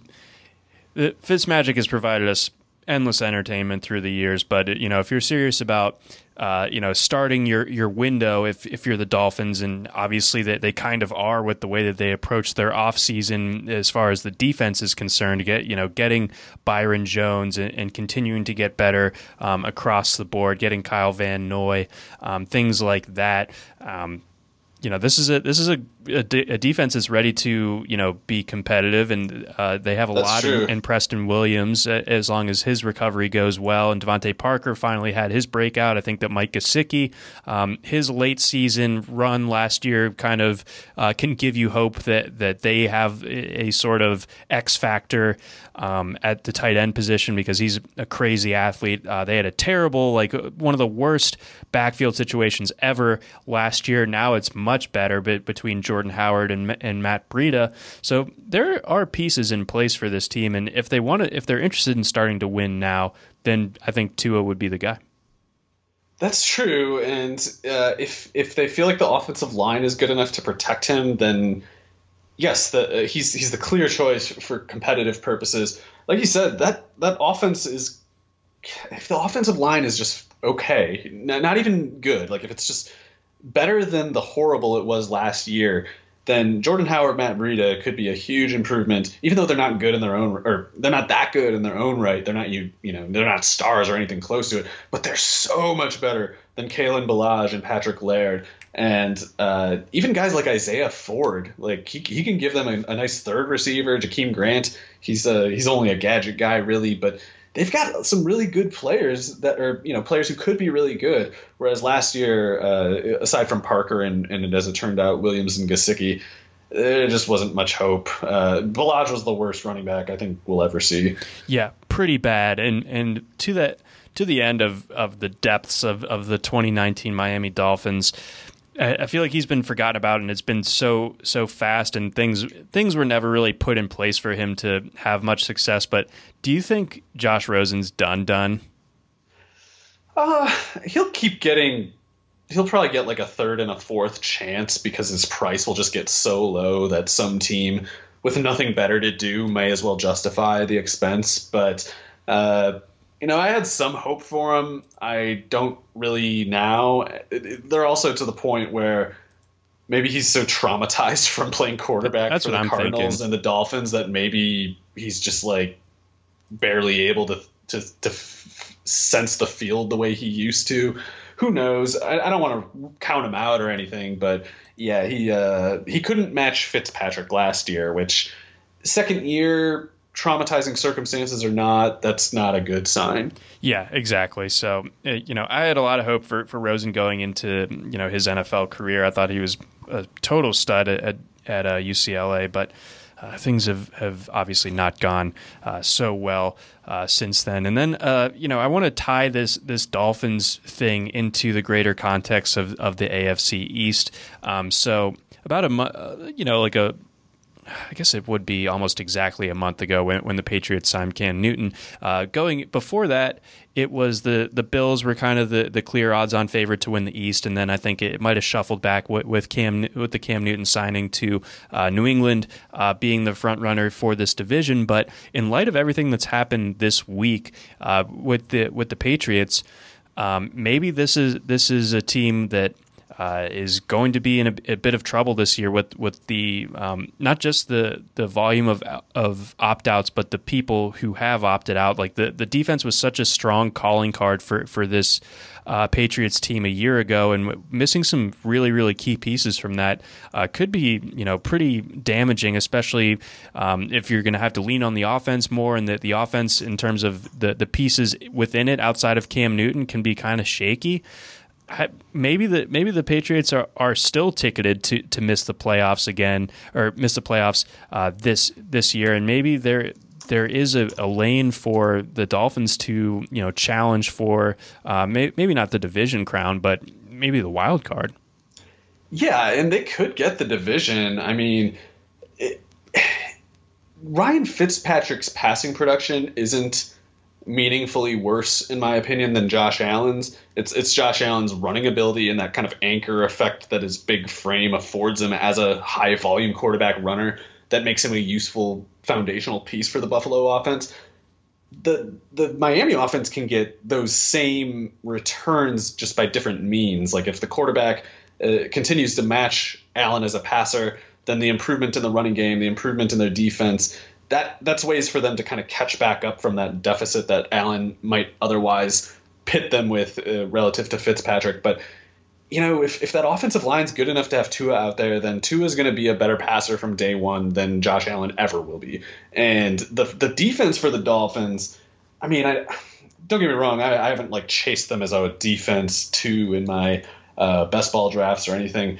the Fitzmagic has provided us endless entertainment through the years, but you know, if you're serious about uh, you know, starting your your window if if you're the Dolphins, and obviously they, they kind of are with the way that they approach their offseason as far as the defense is concerned. Get you know, getting Byron Jones and, and continuing to get better um, across the board, getting Kyle Van Noy, um, things like that. Um, you know, this is a this is a a, de- a, defense is ready to you know be competitive, and uh, they have a That's lot in, in, Preston Williams uh, as long as his recovery goes well. And DeVante Parker finally had his breakout. I think that Mike Gesicki, um, his late season run last year, kind of uh, can give you hope that that they have a, a sort of X factor um, at the tight end position because he's a crazy athlete. Uh, they had a terrible, like one of the worst backfield situations ever last year. Now it's much better, but between Jordan Jordan Howard and and Matt Breida. So there are pieces in place for this team, and if they want to, if they're interested in starting to win now, then I think Tua would be the guy. That's true, and uh, if if they feel like the offensive line is good enough to protect him, then yes, the, uh, he's he's the clear choice for competitive purposes. Like you said, that that offense is if the offensive line is just okay, not even good, like if it's just better than the horrible it was last year, then Jordan Howard, Matt Breida could be a huge improvement. Even though they're not good in their own, or they're not that good in their own right. They're not you, you know, they're not stars or anything close to it. But they're so much better than Kalen Ballage and Patrick Laird, and uh, even guys like Isaiah Ford. Like he, he can give them a, a nice third receiver. Jakeem Grant. He's a, he's only a gadget guy really, but they've got some really good players that are you know players who could be really good. Whereas last year, uh, aside from Parker and, and as it turned out, Williams and Gesicki, there just wasn't much hope. Uh, Ballage was the worst running back I think we'll ever see. Yeah, pretty bad. And and to that to the end of, of the depths of, of the 2019 Miami Dolphins, I feel like he's been forgotten about, and it's been so so fast, and things things were never really put in place for him to have much success. But do you think Josh Rosen's done done? Uh, he'll keep getting. He'll probably get like a third and a fourth chance because his price will just get so low that some team with nothing better to do may as well justify the expense. But uh, you know, I had some hope for him. I don't really now. They're also to the point where maybe he's so traumatized *laughs* from playing quarterback That's for the I'm Cardinals thinking. and the Dolphins that maybe he's just like barely able to to, to f- sense the field the way he used to. Who knows? I, I don't want to count him out or anything, but yeah, he uh, he couldn't match Fitzpatrick last year, which second year traumatizing circumstances or not, that's not a good sign. Yeah, exactly. So, uh, you know, I had a lot of hope for, for Rosen going into, you know, his NFL career. I thought he was a total stud at, at, uh, UCLA, but uh, things have, have obviously not gone uh, so well uh, since then. And then, uh, you know, I want to tie this this Dolphins thing into the greater context of, of the AFC East. Um, so about a month, you know, like a I guess it would be almost exactly a month ago when, when the Patriots signed Cam Newton. Uh, going before that, it was the the Bills were kind of the, the clear odds on favorite to win the East, and then I think it might have shuffled back with, with Cam with the Cam Newton signing to uh, New England uh, being the front runner for this division. But in light of everything that's happened this week uh, with the with the Patriots. Um, maybe this is this is a team that uh, is going to be in a, a, bit of trouble this year with with the um, not just the the volume of of opt outs, but the people who have opted out. Like the the defense was such a strong calling card for for this. Uh, Patriots team a year ago, and missing some really, really key pieces from that uh, could be, you know, pretty damaging, especially um, if you're going to have to lean on the offense more, and that the offense, in terms of the the pieces within it, outside of Cam Newton, can be kind of shaky maybe the maybe the Patriots are, are still ticketed to, to miss the playoffs again or miss the playoffs uh, this this year, and maybe there there is a, a, lane for the Dolphins to you know challenge for uh, may, maybe not the division crown, but maybe the wild card. Yeah, and they could get the division. I mean, it, *sighs* Ryan Fitzpatrick's passing production isn't meaningfully worse, in my opinion, than Josh Allen's. It's it's Josh Allen's running ability and that kind of anchor effect that his big frame affords him as a high volume quarterback runner that makes him a useful foundational piece for the Buffalo offense. The the Miami offense can get those same returns just by different means. Like if the quarterback uh, continues to match Allen as a passer, then the improvement in the running game, the improvement in their defense, that that's ways for them to kind of catch back up from that deficit that Allen might otherwise pit them with uh, relative to Fitzpatrick. But you know, if, if that offensive line's good enough to have Tua out there, then Tua is going to be a better passer from day one than Josh Allen ever will be. And the the defense for the Dolphins, I mean, I don't get me wrong, I, I haven't like chased them as a defense two in my uh, best ball drafts or anything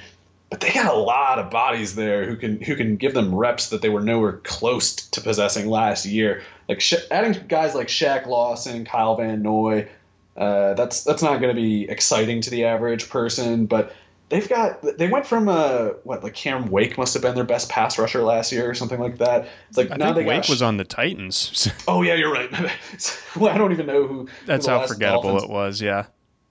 but they got a lot of bodies there who can who can give them reps that they were nowhere close to possessing last year. Like adding guys like Shaq Lawson, Kyle Van Noy, uh, that's that's not going to be exciting to the average person. But they've got they went from uh what like Cam Wake must have been their best pass rusher last year or something like that. It's like I now think they Wake got, was on the Titans. *laughs* oh yeah, you're right. *laughs* well, I don't even know who. That's who how forgettable Dolphins. it was. Yeah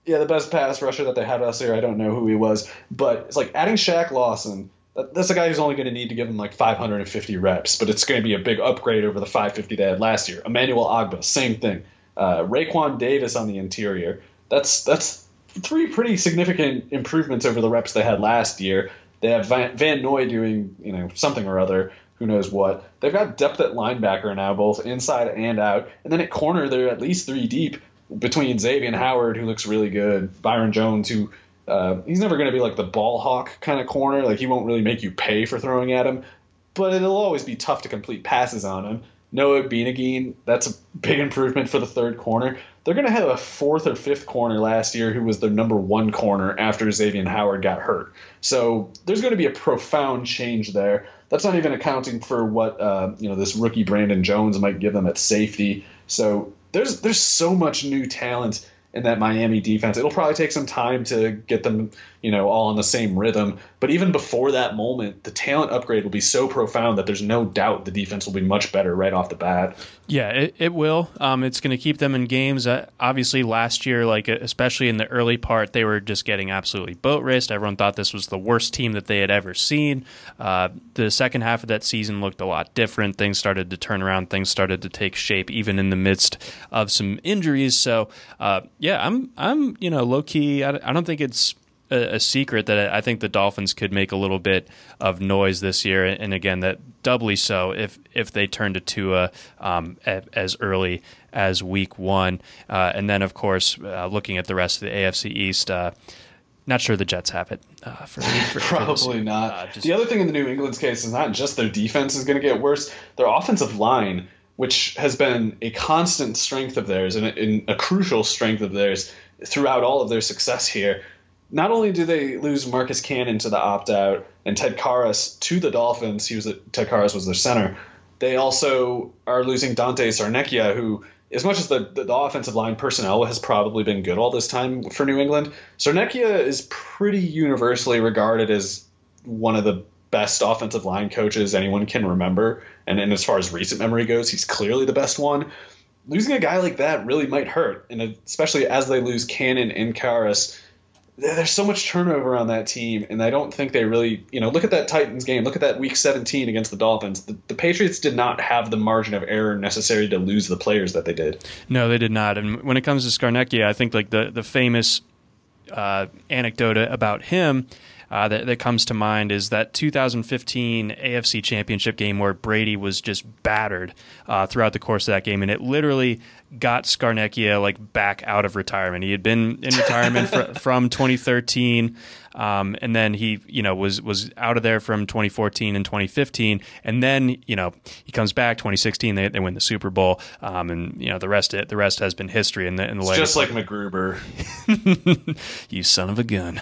yeah, the best pass rusher that they had last year. I don't know who he was, but it's like adding Shaq Lawson. That's a guy who's only going to need to give him like 550 reps, but it's going to be a big upgrade over the 550 they had last year. Emmanuel Ogbah, same thing. Uh, Raekwon Davis on the interior. That's that's three pretty significant improvements over the reps they had last year. They have Van, Van Noy doing you know something or other, who knows what. They've got depth at linebacker now, both inside and out, and then at corner they're at least three deep between Xavier and Howard, who looks really good, Byron Jones, who uh, he's never going to be like the ball hawk kind of corner. Like he won't really make you pay for throwing at him, but it'll always be tough to complete passes on him. Noah Igbinoghene, that's a big improvement for the third corner. They're going to have a fourth or fifth corner last year who was their number one corner after Xavien Howard got hurt. So there's going to be a profound change there. That's not even accounting for what uh, you know this rookie Brandon Jones might give them at safety. So there's there's so much new talent in that Miami defense. It'll probably take some time to get them, you know, all on the same rhythm. But even before that moment, the talent upgrade will be so profound that there's no doubt the defense will be much better right off the bat. Yeah, it, it will. Um, it's going to keep them in games. Uh, obviously, last year, like especially in the early part, they were just getting absolutely boat raced. Everyone thought this was the worst team that they had ever seen. Uh, the second half of that season looked a lot different. Things started to turn around. Things started to take shape, even in the midst of some injuries. So, uh, yeah, I'm I'm you know low key. I, I don't think it's a, a, secret that I think the Dolphins could make a little bit of noise this year, and again that doubly so if if they turn to Tua um, as early as Week One, uh, and then of course uh, looking at the rest of the AFC East. Uh, not sure the Jets have it. Uh, for, for, *laughs* Probably for not. Uh, just, the other thing in the New England's case is not just their defense is going to get worse; their offensive line which has been a constant strength of theirs and a, and a, crucial strength of theirs throughout all of their success here. Not only do they lose Marcus Cannon to the opt out and Ted Karras to the Dolphins, he was Ted Karras was their center. They also are losing Dante Scarnecchia, who, as much as the, the, the offensive line personnel has probably been good all this time for New England, Scarnecchia is pretty universally regarded as one of the best offensive line coaches anyone can remember. And, and as far as recent memory goes, he's clearly the best one. Losing a guy like that really might hurt, and especially as they lose Cannon and Karras, there's so much turnover on that team, and I don't think they really, you know, look at that Titans game, look at that Week 17 against the Dolphins. The, the, Patriots did not have the margin of error necessary to lose the players that they did. No, they did not. And when it comes to Scarnecchia, I think like the the famous uh, anecdote about him uh, that, that comes to mind is that 2015 AFC Championship game where Brady was just battered uh, throughout the course of that game, and it literally got Scarnecchia like back out of retirement. He had been in retirement fr- *laughs* from 2013, um, and then he you know was was out of there from 2014 and 2015, and then you know he comes back 2016. They, they win the Super Bowl, um, and you know the rest it the rest has been history. In the in the it's just like MacGruber, *laughs* you son of a gun.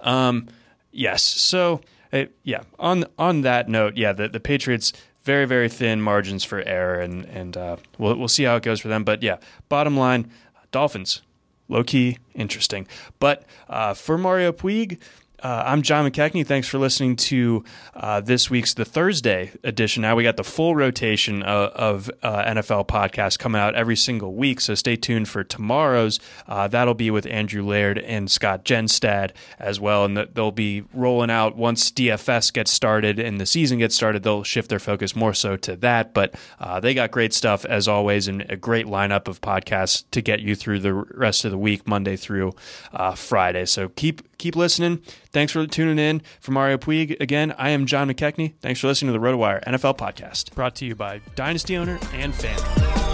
Um, Yes. So, uh, yeah. On on that note, yeah, the the Patriots very very thin margins for error, and and uh, we'll we'll see how it goes for them. But yeah, bottom line, Dolphins low key interesting. But uh, for Mario Puig, uh, I'm John McKechnie. Thanks for listening to uh, this week's the Thursday edition. Now we got the full rotation of, of uh, NFL podcasts coming out every single week. So stay tuned for tomorrow's. Uh, that'll be with Andrew Laird and Scott Jenstad as well, and they'll be rolling out once DFS gets started and the season gets started. They'll shift their focus more so to that. But uh, they got great stuff as always, and a great lineup of podcasts to get you through the rest of the week, Monday through uh, Friday. So keep keep listening. Thanks for tuning in. For Mario Puig, again, I am John McKechnie. Thanks for listening to the RotoWire NFL podcast, brought to you by Dynasty Owner and Fan.